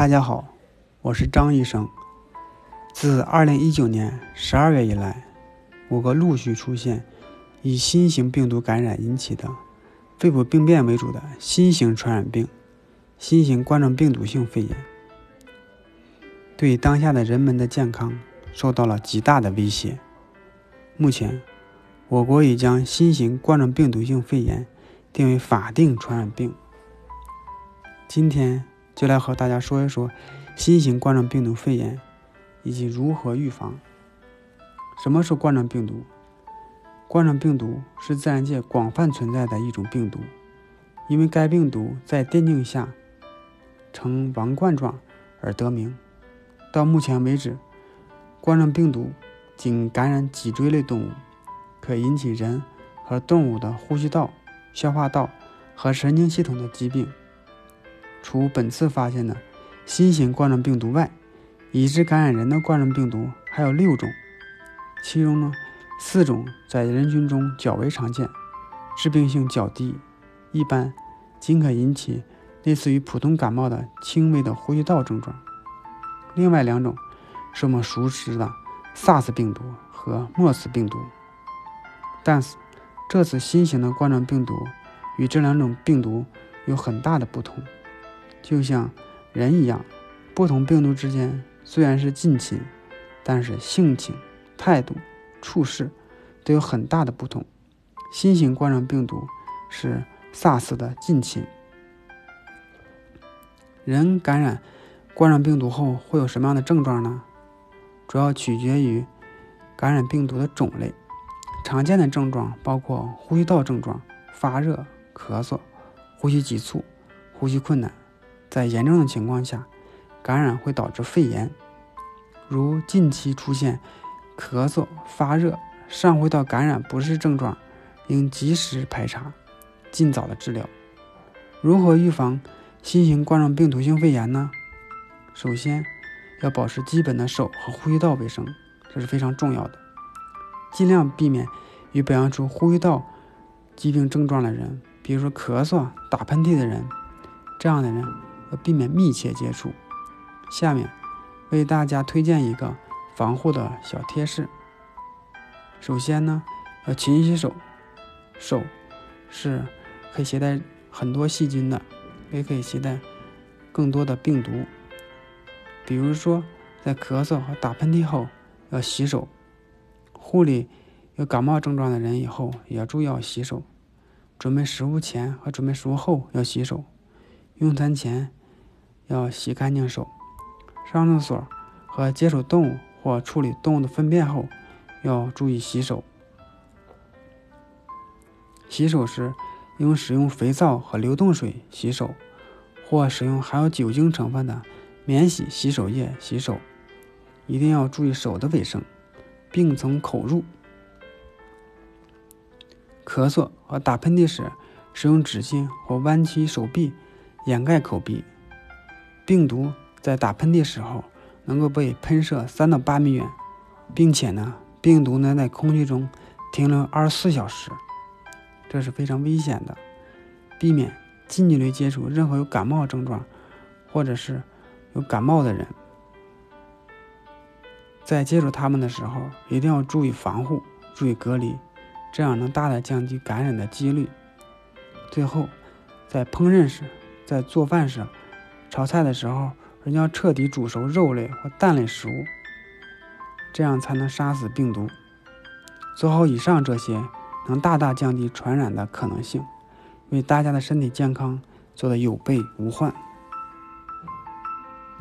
大家好，我是张医生。自2019年12月以来，我国陆续出现以新型病毒感染引起的肺部病变为主的新型传染病——新型冠状病毒性肺炎，对当下的人们的健康受到了极大的威胁。目前，我国已将新型冠状病毒性肺炎定为法定传染病。今天。就来和大家说一说新型冠状病毒肺炎以及如何预防。什么是冠状病毒？冠状病毒是自然界广泛存在的一种病毒，因为该病毒在电镜下呈王冠状而得名。到目前为止，冠状病毒仅感染脊椎类动物，可引起人和动物的呼吸道、消化道和神经系统的疾病。除本次发现的新型冠状病毒外，已知感染人的冠状病毒还有六种，其中呢，四种在人群中较为常见，致病性较低，一般仅可引起类似于普通感冒的轻微的呼吸道症状。另外两种是我们熟知的 SARS 病毒和 MERS 病毒，但是这次新型的冠状病毒与这两种病毒有很大的不同。就像人一样，不同病毒之间虽然是近亲，但是性情、态度、处事都有很大的不同。新型冠状病毒是 SARS 的近亲。人感染冠状病毒后会有什么样的症状呢？主要取决于感染病毒的种类。常见的症状包括呼吸道症状、发热、咳嗽、呼吸急促、呼吸困难。在严重的情况下，感染会导致肺炎，如近期出现咳嗽、发热、上呼吸道感染不适症状，应及时排查，尽早的治疗。如何预防新型冠状病毒性肺炎呢？首先，要保持基本的手和呼吸道卫生，这是非常重要的。尽量避免与表现出呼吸道疾病症状的人，比如说咳嗽、打喷嚏的人，这样的人。要避免密切接触。下面为大家推荐一个防护的小贴士。首先呢，要勤洗手，手是可以携带很多细菌的，也可以携带更多的病毒。比如说，在咳嗽和打喷嚏后要洗手。护理有感冒症状的人以后也要注意要洗手。准备食物前和准备食物后要洗手。用餐前。要洗干净手，上厕所和接触动物或处理动物的粪便后，要注意洗手。洗手时应使用肥皂和流动水洗手，或使用含有酒精成分的免洗洗手液洗手。一定要注意手的卫生，并从口入。咳嗽和打喷嚏时，使用纸巾或弯曲手臂掩盖口鼻。病毒在打喷嚏时候能够被喷射三到八米远，并且呢，病毒能在空气中停留二十四小时，这是非常危险的。避免近距离接触任何有感冒症状或者是有感冒的人，在接触他们的时候一定要注意防护，注意隔离，这样能大大降低感染的几率。最后，在烹饪时，在做饭时。炒菜的时候，人家要彻底煮熟肉类或蛋类食物，这样才能杀死病毒。做好以上这些，能大大降低传染的可能性，为大家的身体健康做的有备无患。